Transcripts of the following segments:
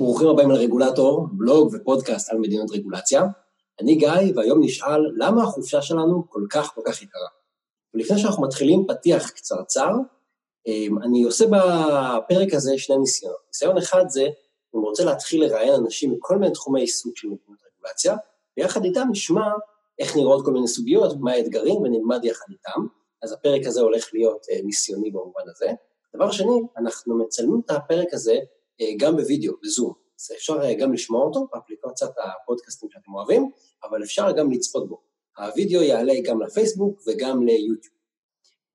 ברוכים הבאים לרגולטור, בלוג ופודקאסט על מדינות רגולציה. אני גיא, והיום נשאל למה החופשה שלנו כל כך כל כך יקרה. ולפני שאנחנו מתחילים פתיח קצרצר, אמ, אני עושה בפרק הזה שני ניסיונות. ניסיון אחד זה, אני רוצה להתחיל לראיין אנשים מכל מיני תחומי עיסוק של מדינות רגולציה, ויחד איתם נשמע איך נראות כל מיני סוגיות, מה האתגרים, ונלמד יחד איתם. אז הפרק הזה הולך להיות אה, ניסיוני במובן הזה. דבר שני, אנחנו מצלמים את הפרק הזה אה, גם בווידאו, בזום. אז אפשר אה, גם לשמוע אותו באפליקציית הפודקאסטים שאתם אוהבים, אבל אפשר גם לצפות בו. הווידאו יעלה גם לפייסבוק וגם ליוטיוב.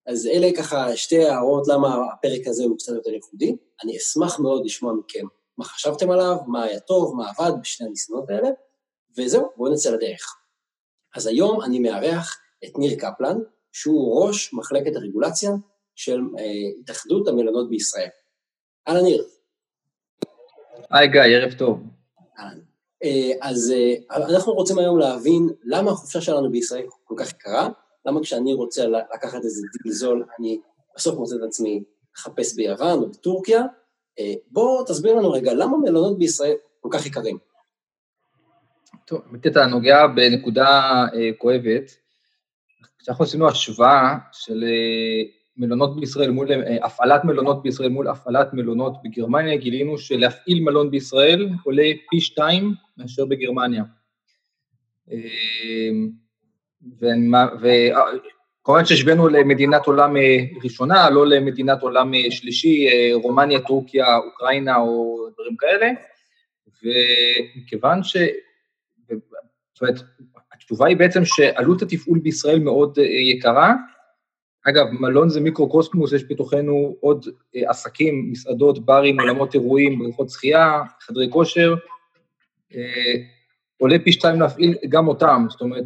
אז אלה ככה שתי הערות למה הפרק הזה הוא קצת יותר ייחודי. אני אשמח מאוד לשמוע מכם מה חשבתם עליו, מה היה טוב, מה עבד בשני הניסיונות האלה, וזהו, בואו נצא לדרך. אז היום אני מארח את ניר קפלן, שהוא ראש מחלקת הרגולציה של אה, התאחדות המלונות בישראל. אהלן ניר. היי גיא, ערב טוב. אה, אז אה, אנחנו רוצים היום להבין למה החופשה שלנו בישראל כל כך יקרה, למה כשאני רוצה לקחת איזה דיל זול, אני בסוף מוצא את עצמי לחפש ביוון או בטורקיה. בוא תסביר לנו רגע, למה מלונות בישראל כל כך יקרים? טוב, באמת אתה נוגע בנקודה אה, כואבת. כשאנחנו עשינו השוואה של אה, מלונות בישראל מול, אה, הפעלת מלונות בישראל מול הפעלת מלונות בגרמניה, גילינו שלהפעיל מלון בישראל עולה פי שתיים מאשר בגרמניה. אה, וכמובן אה, שהשווינו למדינת עולם ראשונה, לא למדינת עולם שלישי, רומניה, טורקיה, אוקראינה או דברים כאלה, ומכיוון ש... זאת אומרת, התשובה היא בעצם שעלות התפעול בישראל מאוד יקרה, אגב, מלון זה מיקרו-קוסמוס, יש בתוכנו עוד אה, עסקים, מסעדות, ברים, עולמות אירועים, בריכות שחייה, חדרי כושר. אה, עולה פי שתיים להפעיל גם אותם, זאת אומרת,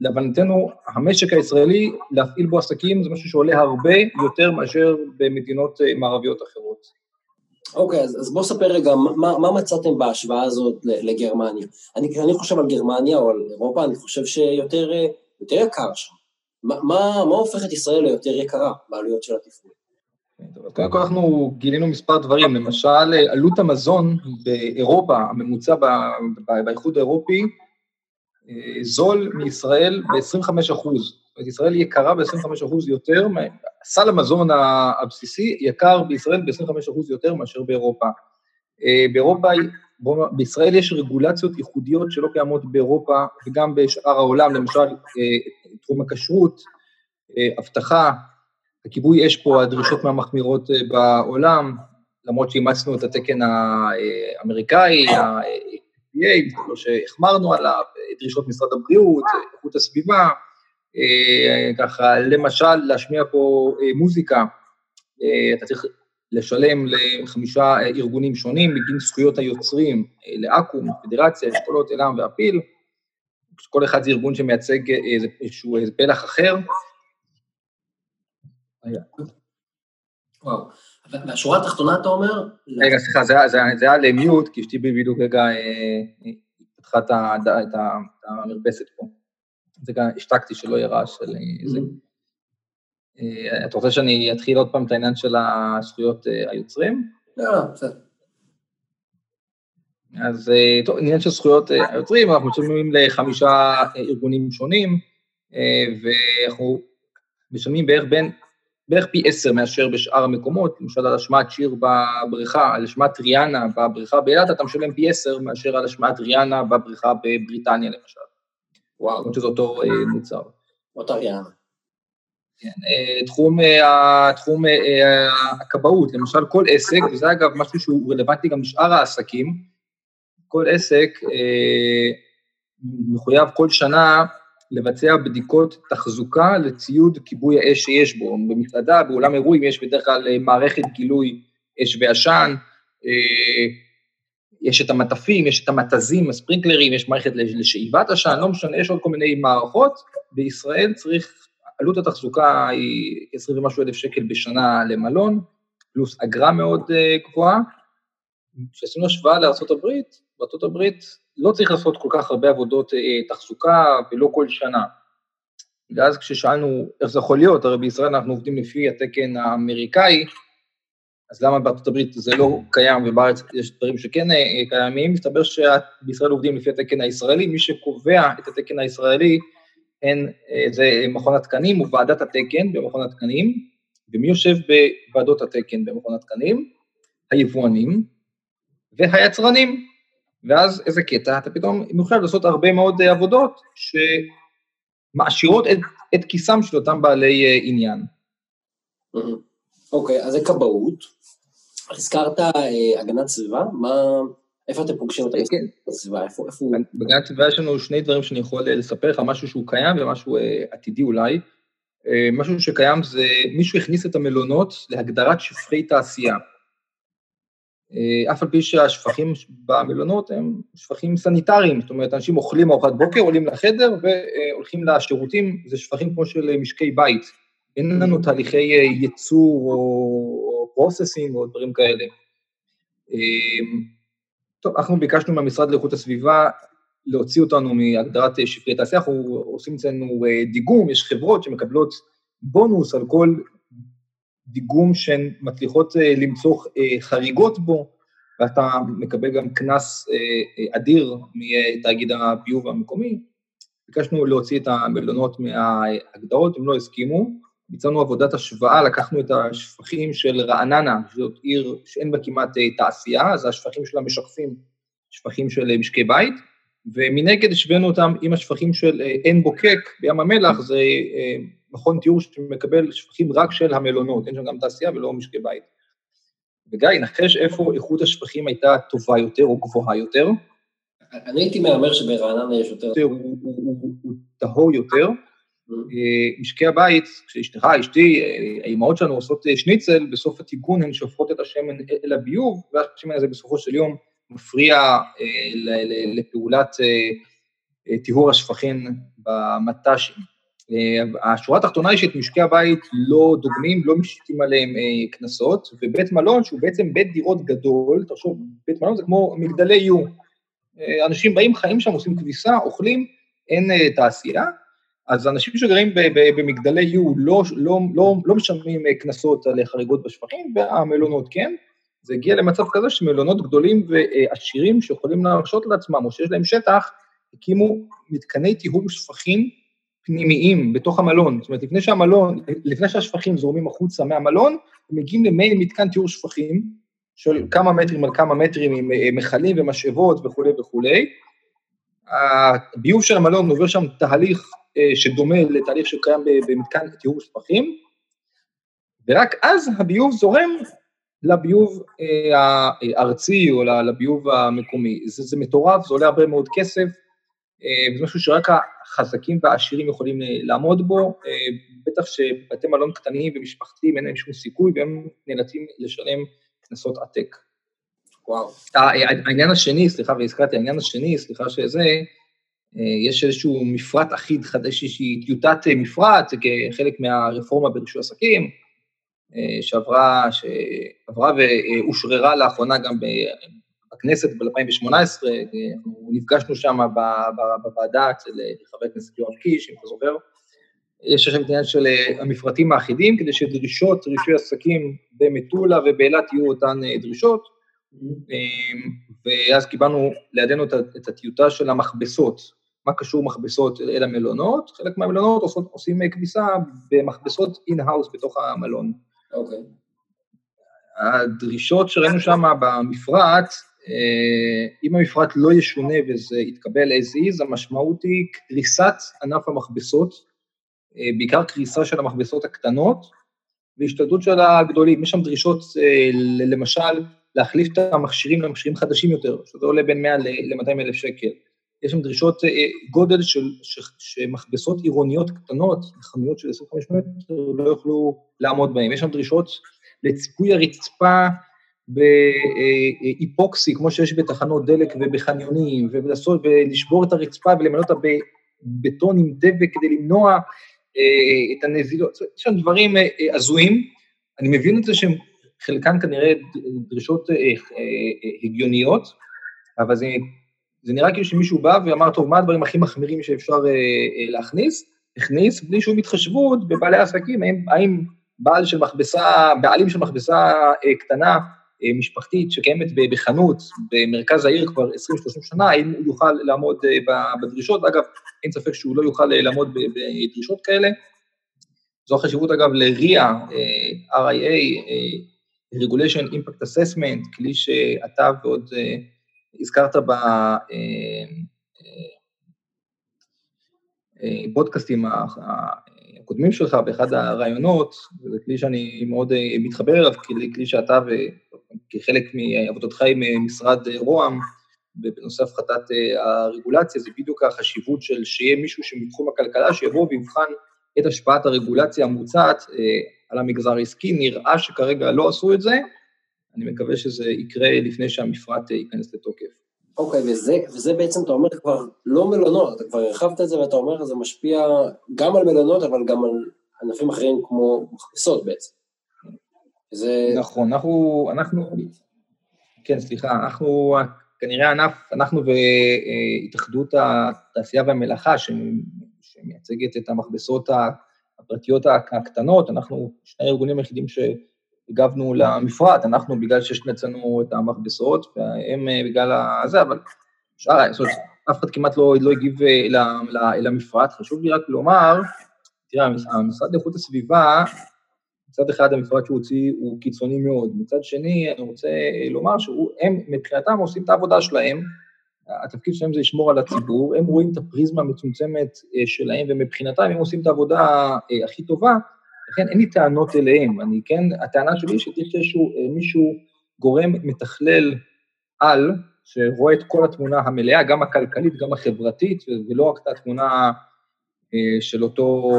להבנתנו, המשק הישראלי, להפעיל בו עסקים זה משהו שעולה הרבה יותר מאשר במדינות אה, מערביות אחרות. אוקיי, אז, אז בוא ספר רגע, מה, מה מצאתם בהשוואה הזאת לגרמניה? אני, אני חושב על גרמניה או על אירופה, אני חושב שיותר יקר שם. מה, מה, הופך את ישראל ליותר יקרה בעלויות של התפעול? קודם כל אנחנו גילינו מספר דברים, למשל עלות המזון באירופה, הממוצע באיחוד האירופי, אה, זול מישראל ב-25 אחוז. זאת אומרת, ישראל יקרה ב-25 אחוז יותר, סל המזון הבסיסי יקר בישראל ב-25 אחוז יותר מאשר באירופה. אה, באירופה, בישראל יש רגולציות ייחודיות שלא קיימות באירופה וגם בשאר העולם, למשל אה, תחום הכשרות, אה, אבטחה, הכיבוי אש פה, הדרישות מהמחמירות אה, בעולם, למרות שאימצנו את התקן האמריקאי, ה-EPA, שהחמרנו עליו, דרישות משרד הבריאות, איכות הסביבה, ככה, למשל, להשמיע פה מוזיקה, אתה צריך לשלם לחמישה ארגונים שונים בגין זכויות היוצרים, לאקו"ם, פדרציה, אשכולות, אלעם ואפיל, כל אחד זה ארגון שמייצג איזשהו פלח אחר. וואו. והשורה התחתונה, אתה אומר? רגע, סליחה, זה היה למיוט, כי אשתי בדיוק רגע אה, פתחה את המרפסת פה. זה גם השתקתי שלא יהיה רעש של אה, זה. אה, אתה רוצה שאני אתחיל עוד פעם את העניין של הזכויות היוצרים? לא, לא, בסדר. אז אה, טוב, עניין של זכויות אה, היוצרים, אנחנו משלמים לחמישה אה, ארגונים שונים, ואנחנו משלמים בערך בין, בערך פי עשר מאשר בשאר המקומות, למשל על השמעת שיר בבריכה, על השמעת ריאנה בבריכה באילת, אתה משלם פי עשר מאשר על השמעת ריאנה בבריכה בבריטניה למשל. וואו. זאת שזה אותו מוצר. אותה ריאנה. כן, תחום, תחום הכבאות, למשל כל עסק, וזה אגב משהו שהוא רלוונטי גם לשאר העסקים, כל עסק אה, מחויב כל שנה לבצע בדיקות תחזוקה לציוד כיבוי האש שיש בו. במסעדה, באולם אירועים, יש בדרך כלל אה, מערכת גילוי אש ועשן, אה, יש את המטפים, יש את המתזים, הספרינקלרים, יש מערכת לשאיבת עשן, לא משנה, יש עוד כל מיני מערכות. בישראל צריך, עלות התחזוקה היא 20 ומשהו אלף שקל בשנה למלון, פלוס אגרה מאוד uh, גבוהה. כשעשינו השוואה לארה"ב, בארה"ב לא צריך לעשות כל כך הרבה עבודות אה, תחזוקה ולא כל שנה. ואז כששאלנו איך זה יכול להיות, הרי בישראל אנחנו עובדים לפי התקן האמריקאי, אז למה בארצות הברית זה לא קיים ובארץ יש דברים שכן קיימים? מסתבר שבישראל עובדים לפי התקן הישראלי, מי שקובע את התקן הישראלי הן, זה מכון התקנים וועדת התקן במכון התקנים, ומי יושב בוועדות התקן במכון התקנים? היבואנים והיצרנים. ואז איזה קטע, אתה פתאום מחויב לעשות הרבה מאוד עבודות שמעשירות את, את כיסם של אותם בעלי עניין. אוקיי, okay, אז זה כבאות. הזכרת אה, הגנת סביבה, מה, איפה אתם פוגשים הגנת כן. סביבה? איפה, איפה... בהגנת סביבה יש לנו שני דברים שאני יכול לספר לך, משהו שהוא קיים ומשהו אה, עתידי אולי. אה, משהו שקיים זה, מישהו הכניס את המלונות להגדרת שפכי תעשייה. אה, אף על פי שהשפכים במלונות הם שפכים סניטריים, זאת אומרת, אנשים אוכלים ארוחת בוקר, עולים לחדר והולכים לשירותים, זה שפכים כמו של משקי בית. אין לנו תהליכי ייצור או processing או דברים כאלה. אה, טוב, אנחנו ביקשנו מהמשרד לאיכות הסביבה להוציא אותנו מהגדרת שפכי תעשייה, אנחנו עושים אצלנו אה, דיגום, יש חברות שמקבלות בונוס על כל דיגום שהן מצליחות אה, למצוא אה, חריגות בו, ואתה מקבל גם קנס אדיר מתאגיד הביוב המקומי. ביקשנו להוציא את המלונות מההגדרות, הם לא הסכימו. ביצענו עבודת השוואה, לקחנו את השפכים של רעננה, זאת עיר שאין בה כמעט תעשייה, אז השפכים שלה משקפים שפכים של משקי בית, ומנגד השווינו אותם עם השפכים של אה, עין בוקק בים המלח, זה אה, מכון טיהור שמקבל שפכים רק של המלונות, אין שם גם תעשייה ולא משקי בית. וגיא, נחש איפה איכות השפכים הייתה טובה יותר או גבוהה יותר? אני הייתי מהמר שברעננה יש יותר... הוא טהור יותר. אה, משקי הבית, כשאשתך, אשתי, האימהות שלנו עושות שניצל, בסוף הטיגון הן שופכות את השמן אל הביוב, והשמן הזה בסופו של יום מפריע אה, לפעולת אה, אה, טיהור השפכים במט"שים. השורה התחתונה היא שאת משקי הבית לא דוגמים, לא משיתים עליהם קנסות, ובית מלון, שהוא בעצם בית דירות גדול, תחשוב, בית מלון זה כמו מגדלי יו. אנשים באים, חיים שם, עושים כביסה, אוכלים, אין תעשייה, אז אנשים שגרים במגדלי יו לא, לא, לא, לא משלמים קנסות על חריגות בשפכים, והמלונות כן. זה הגיע למצב כזה שמלונות גדולים ועשירים שיכולים להרשות לעצמם, או שיש להם שטח, הקימו מתקני טיהור שפכים פנימיים בתוך המלון. זאת אומרת, לפני שהמלון, לפני שהשפכים זורמים החוצה מהמלון, הם מגיעים למעין מתקן טיהור שפכים של כמה מטרים על כמה מטרים עם אה, מכלים ומשאבות וכולי וכולי. הביוב של המלון עובר שם תהליך אה, שדומה לתהליך שקיים במתקן טיהור שפכים, ורק אז הביוב זורם לביוב אה, הארצי או לביוב המקומי. זה, זה מטורף, זה עולה הרבה מאוד כסף, אה, זה משהו שרק החזקים והעשירים יכולים אה, לעמוד בו, בטח שבתי מלון קטנים ומשפחתיים אין להם שום סיכוי והם נאלצים לשלם קנסות עתק. וואו. העניין השני, סליחה, והזכרתי, העניין השני, סליחה שזה, יש איזשהו מפרט אחיד חדש, איזושהי טיוטת מפרט, כחלק מהרפורמה ברישוי עסקים, אה, שעברה, שעברה ואושררה לאחרונה גם בכנסת ב-2018, אנחנו נפגשנו שם בוועדה אצל חבר הכנסת יואב קיש, אם אתה זוכר. יש עכשיו עניין של אה, המפרטים האחידים, כדי שדרישות רישוי עסקים במטולה ובאילת יהיו אותן אה, דרישות. ואז קיבלנו לידינו את הטיוטה של המכבסות, מה קשור מכבסות אל המלונות, חלק מהמלונות עושים כביסה במכבסות in-house בתוך המלון. אוקיי. הדרישות שראינו שם במפרט, אה, אם המפרט לא ישונה וזה יתקבל as is, המשמעות היא קריסת ענף המכבסות, אה, בעיקר קריסה של המכבסות הקטנות, והשתלטות של הגדולים. יש שם דרישות, אה, למשל, להחליף את המכשירים למכשירים חדשים יותר, שזה עולה בין 100 ל-200 אלף שקל. יש שם דרישות גודל של, שמכבסות עירוניות קטנות, חנויות של 25 מטר, לא יוכלו לעמוד בהן. יש שם דרישות לציפוי הרצפה באיפוקסי, כמו שיש בתחנות דלק ובחניונים, ולעשות, ולשבור את הרצפה ולמלא אותה בבטון עם דבק כדי למנוע אה, את הנזילות. יש שם דברים אה, הזויים. אני מבין את זה שהם חלקן כנראה דרישות אה, הגיוניות, אבל זה זה נראה כאילו שמישהו בא ואמר, טוב, מה הדברים הכי מחמירים שאפשר אה, אה, להכניס? הכניס בלי שום התחשבות בבעלי העסקים, האם, האם בעל של מכבסה, בעלים של מכבסה קטנה, משפחתית, שקיימת בחנות במרכז העיר כבר 20-30 שנה, האם הוא יוכל לעמוד בדרישות? אגב, אין ספק שהוא לא יוכל לעמוד בדרישות כאלה. זו החשיבות, אגב, ל-RIA, RIA, Regulation Impact Assessment, כלי שאתה ועוד הזכרת בפודקאסטים הקודמים שלך, באחד הרעיונות, זה כלי שאני מאוד מתחבר אליו, כלי שאתה וכחלק מעבודתך עם משרד רוה"מ, בנושא הפחתת הרגולציה, זה בדיוק החשיבות של שיהיה מישהו שמתחום הכלכלה, שיבוא ויבחן את השפעת הרגולציה המוצעת על המגזר העסקי, נראה שכרגע לא עשו את זה, אני מקווה שזה יקרה לפני שהמפרט ייכנס לתוקף. אוקיי, okay, וזה, וזה בעצם, אתה אומר כבר לא מלונות, אתה כבר הרחבת את זה ואתה אומר, זה משפיע גם על מלונות, אבל גם על ענפים אחרים כמו מכבסות בעצם. זה... נכון, אנחנו, אנחנו, כן, סליחה, אנחנו כנראה ענף, אנחנו והתאחדות התעשייה והמלאכה, שמייצגת את המכבסות הפרטיות הקטנות, אנחנו שני הארגונים היחידים שהגבנו למפרט, אנחנו בגלל שיש אצלנו את המכבסות, והם בגלל הזה, אבל שאר, זאת אומרת, אף אחד כמעט לא, לא הגיב למפרט. חשוב לי רק לומר, תראה, המשרד לאיכות הסביבה, מצד אחד המפרט שהוא הוציא הוא קיצוני מאוד, מצד שני אני רוצה לומר שהם מבחינתם עושים את העבודה שלהם, התפקיד שלהם זה לשמור על הציבור, הם רואים את הפריזמה המצומצמת שלהם, ומבחינתם הם עושים את העבודה הכי טובה, לכן אין לי טענות אליהם, אני כן, הטענה שלי היא שצריך איזשהו מישהו גורם מתכלל על, שרואה את כל התמונה המלאה, גם הכלכלית, גם החברתית, ולא רק את התמונה של אותו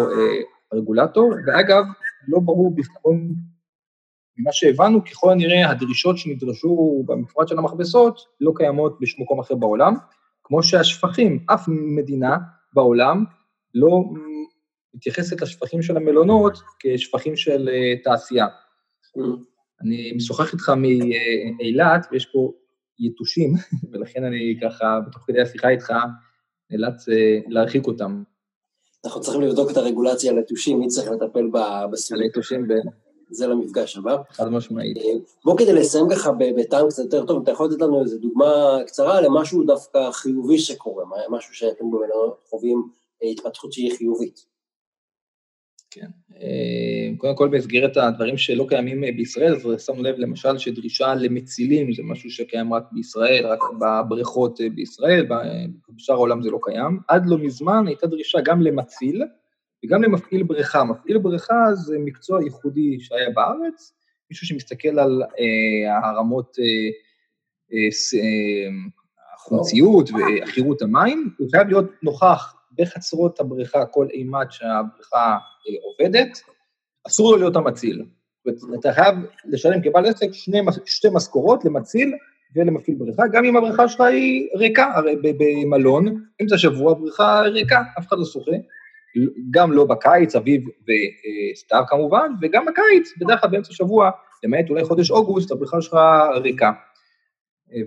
רגולטור, ואגב, לא ברור בכלל, ממה שהבנו, ככל הנראה הדרישות שנדרשו במפרט של המכבסות לא קיימות בשום מקום אחר בעולם, כמו שהשפכים, אף מדינה בעולם לא מתייחסת לשפכים של המלונות כשפכים של תעשייה. אני משוחח איתך מאילת, ויש פה יתושים, ולכן אני ככה, בתוך כדי השיחה איתך, נאלץ להרחיק אותם. אנחנו צריכים לבדוק את הרגולציה על יתושים, מי צריך לטפל בסביבה. על יתושים ב... זה למפגש הבא. חד משמעית. בוא כדי לסיים ככה בטעם קצת יותר טוב, אתה יכול לתת לנו איזו דוגמה קצרה למשהו דווקא חיובי שקורה, משהו שאתם חווים התפתחות שהיא חיובית. כן. קודם כל, במסגרת הדברים שלא קיימים בישראל, אז שמנו לב למשל שדרישה למצילים זה משהו שקיים רק בישראל, רק בבריכות בישראל, בשאר העולם זה לא קיים. עד לא מזמן הייתה דרישה גם למציל וגם למפעיל בריכה. מפעיל בריכה זה מקצוע ייחודי שהיה בארץ, מישהו שמסתכל על אה, הרמות אה, אה, החומציות ועכירות המים, הוא חייב להיות נוכח בחצרות הבריכה כל אימת שהבריכה עובדת, אסור לו להיות המציל. אתה חייב לשלם כבעל עסק שני, שתי משכורות למציל ולמפעיל בריכה, גם אם הבריכה שלך היא ריקה, הרי במלון, אמצע שבוע הבריכה ריקה, אף אחד לא שוחה, גם לא בקיץ, אביב וסתיו כמובן, וגם בקיץ, בדרך כלל באמצע שבוע, למעט אולי חודש אוגוסט, הבריכה שלך ריקה.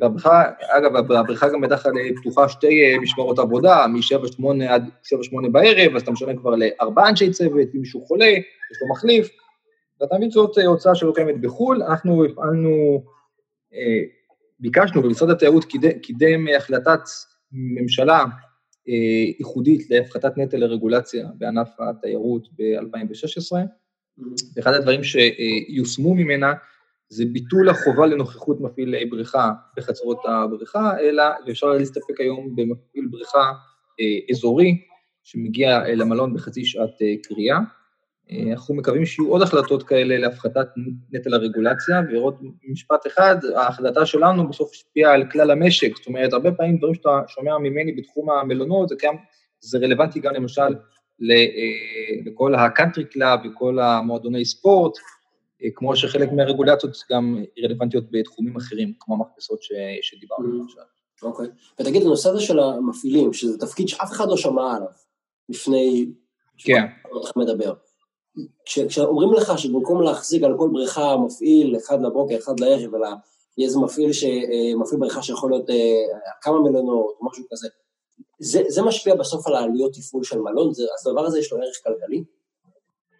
והבריכה, אגב, הבריכה גם בדרך כלל פתוחה שתי משמרות עבודה, מ-7-8 עד 7-8 בערב, אז אתה משלם כבר לארבעה אנשי צוות, אם מישהו חולה, יש לו מחליף, ואתה מבין זאת הוצאה שלא קיימת בחו"ל, אנחנו הפעלנו, ביקשנו, ומשרד התיירות קידם, קידם החלטת ממשלה ייחודית להפחתת נטל הרגולציה בענף התיירות ב-2016, ואחד הדברים שיושמו ממנה זה ביטול החובה לנוכחות מפעיל בריכה בחצרות הבריכה, אלא אפשר להסתפק היום במפעיל בריכה אזורי, שמגיע למלון בחצי שעת קריאה. אנחנו מקווים שיהיו עוד החלטות כאלה להפחתת נטל הרגולציה, ועוד משפט אחד, ההחלטה שלנו בסוף השפיעה על כלל המשק, זאת אומרת, הרבה פעמים דברים שאתה שומע ממני בתחום המלונות, זה, גם, זה רלוונטי גם למשל לכל ה country club וכל המועדוני ספורט, כמו שחלק מהרגולציות גם רלוונטיות בתחומים אחרים, כמו המכבסות שדיברנו למשל. אוקיי, ותגיד, הנושא הזה של המפעילים, שזה תפקיד שאף אחד לא שמע עליו לפני... כן. מדבר. כשאומרים לך שבמקום להחזיק על כל בריכה מפעיל, אחד לבוקר, אחד לערב, אלא יהיה איזה מפעיל, ש... מפעיל בריכה שיכול להיות כמה מלונות או משהו כזה, זה, זה משפיע בסוף על העלויות תפעול של מלון, זה, אז הדבר הזה יש לו ערך כלכלי?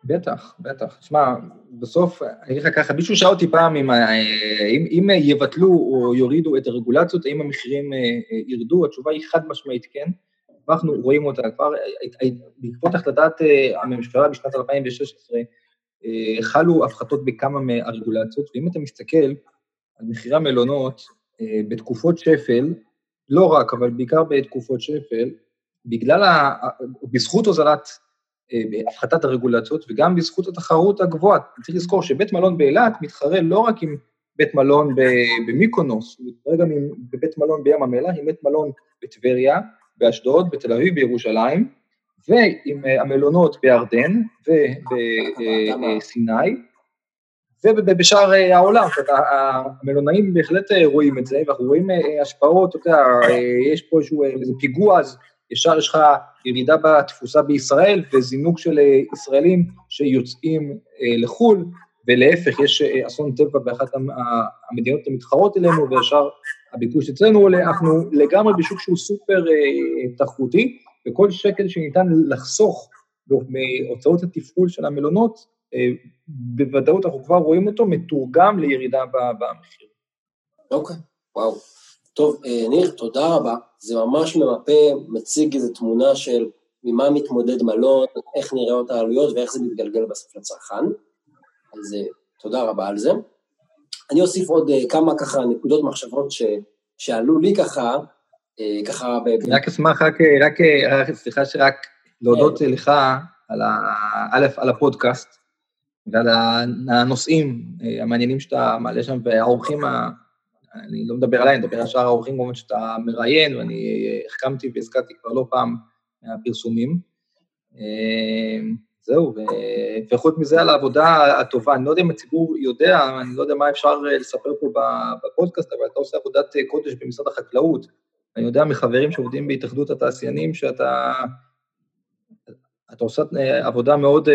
בטח, בטח. תשמע, בסוף, אני אגיד לך ככה, מישהו שאל אותי פעם אם, אם, אם יבטלו או יורידו את הרגולציות, האם המחירים ירדו? התשובה היא חד משמעית כן. אנחנו רואים אותה כבר, בעקבות החלטת הממשלה בשנת 2016, חלו הפחתות בכמה מהרגולציות, ואם אתה מסתכל על מחירי המלונות בתקופות שפל, לא רק, אבל בעיקר בתקופות שפל, בגלל, ה... בזכות הוזלת, הפחתת הרגולציות וגם בזכות התחרות הגבוהה. צריך לזכור שבית מלון באילת מתחרה לא רק עם בית מלון במיקונוס, הוא מתחרה גם עם בבית מלון בים המלח, עם בית מלון בטבריה, באשדוד, בתל אביב, בירושלים, ועם המלונות בירדן ובסיני, ובשאר העולם, המלונאים בהחלט רואים את זה, ואנחנו רואים השפעות, אתה יודע, יש פה איזשהו פיגוע, אז ישר יש לך ירידה בתפוסה בישראל וזינוק של ישראלים שיוצאים לחו"ל, ולהפך, יש אסון טבע באחת המדינות המתחרות אלינו, וישר הביקוש אצלנו עולה, אנחנו לגמרי בשוק שהוא סופר תחרותי, וכל שקל שניתן לחסוך מהוצאות התפעול של המלונות, בוודאות אנחנו כבר רואים אותו מתורגם לירידה במחיר. אוקיי, וואו. טוב, ניר, תודה רבה. זה ממש ממפה, מציג איזו תמונה של ממה מתמודד מלון, איך נראות העלויות ואיך זה מתגלגל בסוף לצרכן. אז תודה רבה על זה. אני אוסיף עוד כמה ככה נקודות מחשבות ש, שעלו לי ככה, ככה... אני רק אשמח, רק, רק, רק, סליחה שרק להודות. לך על, ה, א', על הפודקאסט ועל הנושאים המעניינים שאתה מעלה שם, והאורחים, ה, אני לא מדבר עליי, אני מדבר על שאר האורחים כמובן שאתה מראיין, ואני החכמתי והזכרתי כבר לא פעם מהפרסומים. זהו, וחוץ מזה על העבודה הטובה, אני לא יודע אם הציבור יודע, אני לא יודע מה אפשר לספר פה בפודקאסט, אבל אתה עושה עבודת קודש במשרד החקלאות. אני יודע מחברים שעובדים בהתאחדות התעשיינים שאתה אתה עושה עבודה מאוד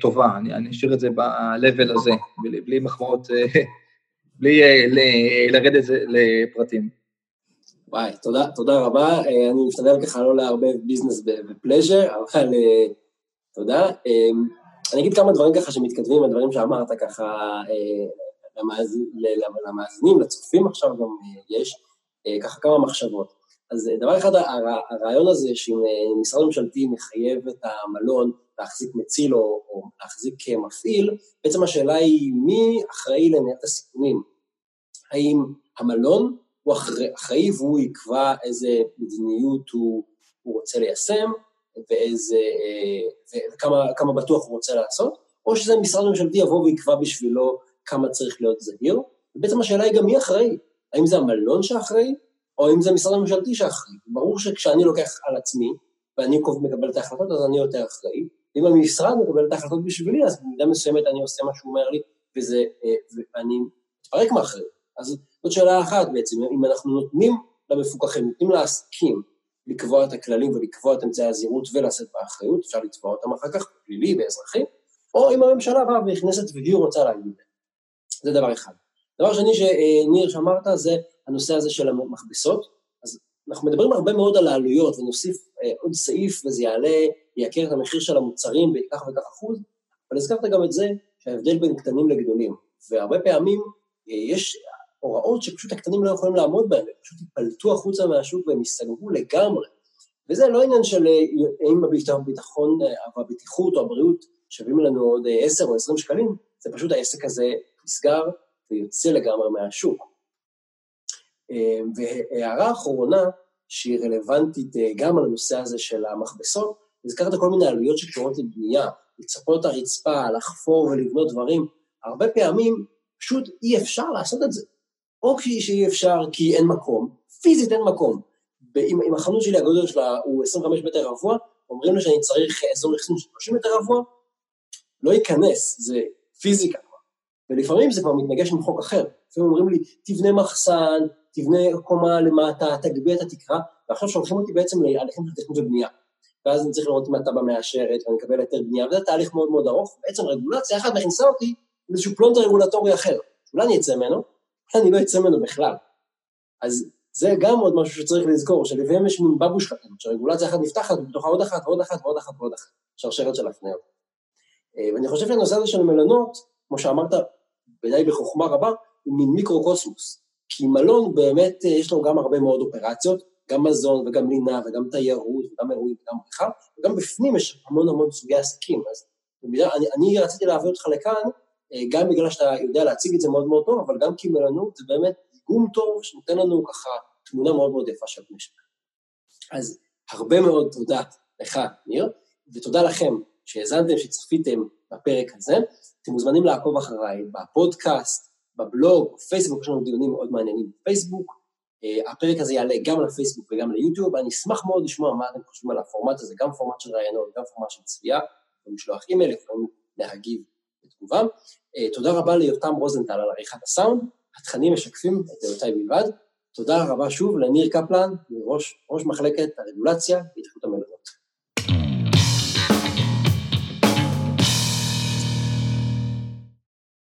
טובה, אני, אשאיר את זה ב-level הזה, בלי מחמאות, בלי לרדת לפרטים. וואי, תודה, תודה רבה. אני משתדל ככה לא לערבב ביזנס ופלז'ר, אבל תודה. אני אגיד כמה דברים ככה שמתכתבים הדברים שאמרת ככה למאזינים, לצופים עכשיו גם יש, ככה כמה מחשבות. אז דבר אחד, הרעיון הזה שאם משרד ממשלתי מחייב את המלון להחזיק מציל או, או להחזיק כמפעיל, בעצם השאלה היא מי אחראי לנהל הסיכונים? האם המלון הוא אחראי והוא יקבע איזה מדיניות הוא, הוא רוצה ליישם ואיזה, וכמה בטוח הוא רוצה לעשות, או שזה משרד ממשלתי יבוא ויקבע בשבילו כמה צריך להיות זהיר, ובעצם השאלה היא גם מי אחראי, האם זה המלון שאחראי, או אם זה משרד ממשלתי שאחראי. ברור שכשאני לוקח על עצמי, ואני מקבל את ההחלטות, אז אני יותר אחראי. אם המשרד מקבל את ההחלטות בשבילי, אז במידה מסוימת אני עושה מה שהוא אומר לי, וזה, ואני מתפרק מאחריות. אז זאת שאלה אחת בעצם, אם אנחנו נותנים למפוקחים, נותנים לעסקים לקבוע את הכללים ולקבוע את אמצעי הזהירות ולשאת באחריות, אפשר לתבוע אותם אחר כך, פלילי ואזרחי, או אם הממשלה באה ונכנסת והיא רוצה להגיד. זה דבר אחד. דבר שני שניר שאמרת זה הנושא הזה של המכבסות, אז אנחנו מדברים הרבה מאוד על העלויות ונוסיף אה, עוד סעיף וזה יעלה, יעקר את המחיר של המוצרים בכך וכך אחוז, אבל הזכרת גם את זה שההבדל בין קטנים לגדולים, והרבה פעמים אה, יש הוראות שפשוט הקטנים לא יכולים לעמוד בהן, הם פשוט ייפלטו החוצה מהשוק והם ייסגרו לגמרי. וזה לא עניין של אה, האם הביטחון והבטיחות או הבריאות שווים לנו עוד 10 או 20 שקלים, זה פשוט העסק הזה נסגר ויוצא לגמרי מהשוק. והערה אחרונה, שהיא רלוונטית אה, גם על הנושא הזה של המכבסות, הזכרת כל מיני עלויות שקשורות לבנייה, לצפות את הרצפה, לחפור ולבנות דברים, הרבה פעמים פשוט אי אפשר לעשות את זה. או כי שאי אפשר כי אין מקום, פיזית אין מקום. אם, אם החנות שלי, הגודל שלה הוא 25 מטר רבוע, אומרים לי שאני צריך אזור אחסון של 30 מטר רבוע, לא ייכנס, זה פיזיקה. ולפעמים זה כבר מתנגש עם חוק אחר. לפעמים אומרים לי, תבנה מחסן, תבנה קומה למטה, תגביה את התקרה, ועכשיו שולחים אותי בעצם להליכים של תכנון ובנייה. ואז אני צריך לראות אם התב"ע מאשרת, ואני אקבל היתר בנייה, וזה תהליך מאוד מאוד ארוך, בעצם רגולציה אחת מכניסה אותי לאיזשהו פלונטר רגולטורי אחר. אולי אני אצא ממנו, אני לא אצא ממנו בכלל. אז זה גם עוד משהו שצריך לזכור, שלפעמים יש מין בבוש קטן, שרגולציה אחת נפתחת, ובתוכה עוד אחת ועוד אחת ועוד אחת ועוד אחת, שרשרת של הפניות. אה, ואני חושב שהנושא הזה של מלונות, כמו שאמרת, ודאי בחוכמה רבה, הוא מין מיקרו-קוסמוס. כי מלון באמת יש לו גם הרבה מאוד אופרציות, גם מזון וגם לינה וגם תיירות וגם אירועים וגם בריכה, וגם בפנים יש המון המון סוגי עסקים. אז אני, אני רציתי להביא אותך לכאן, גם בגלל שאתה יודע להציג את זה מאוד מאוד טוב, אבל גם כי מלונות זה באמת איגום טוב שנותן לנו ככה תמונה מאוד מאוד יפה של משק. אז הרבה מאוד תודה לך, ניר, ותודה לכם שהאזנתם, שצפיתם בפרק הזה. אתם מוזמנים לעקוב אחריי בפודקאסט, בבלוג, בפייסבוק, יש לנו דיונים מאוד מעניינים בפייסבוק. Uh, הפרק הזה יעלה גם לפייסבוק וגם ליוטיוב, אני אשמח מאוד לשמוע מה אתם חושבים על הפורמט הזה, גם פורמט של רעיונות, גם פורמט של צפייה, לשלוח אימייל, יכולים להגיב בתגובה. Uh, תודה רבה ליותם רוזנטל על עריכת הסאונד, התכנים משקפים את דעותיי בלבד. תודה רבה שוב לניר קפלן, ראש, ראש מחלקת הרגולציה בהתאחדות המלונות.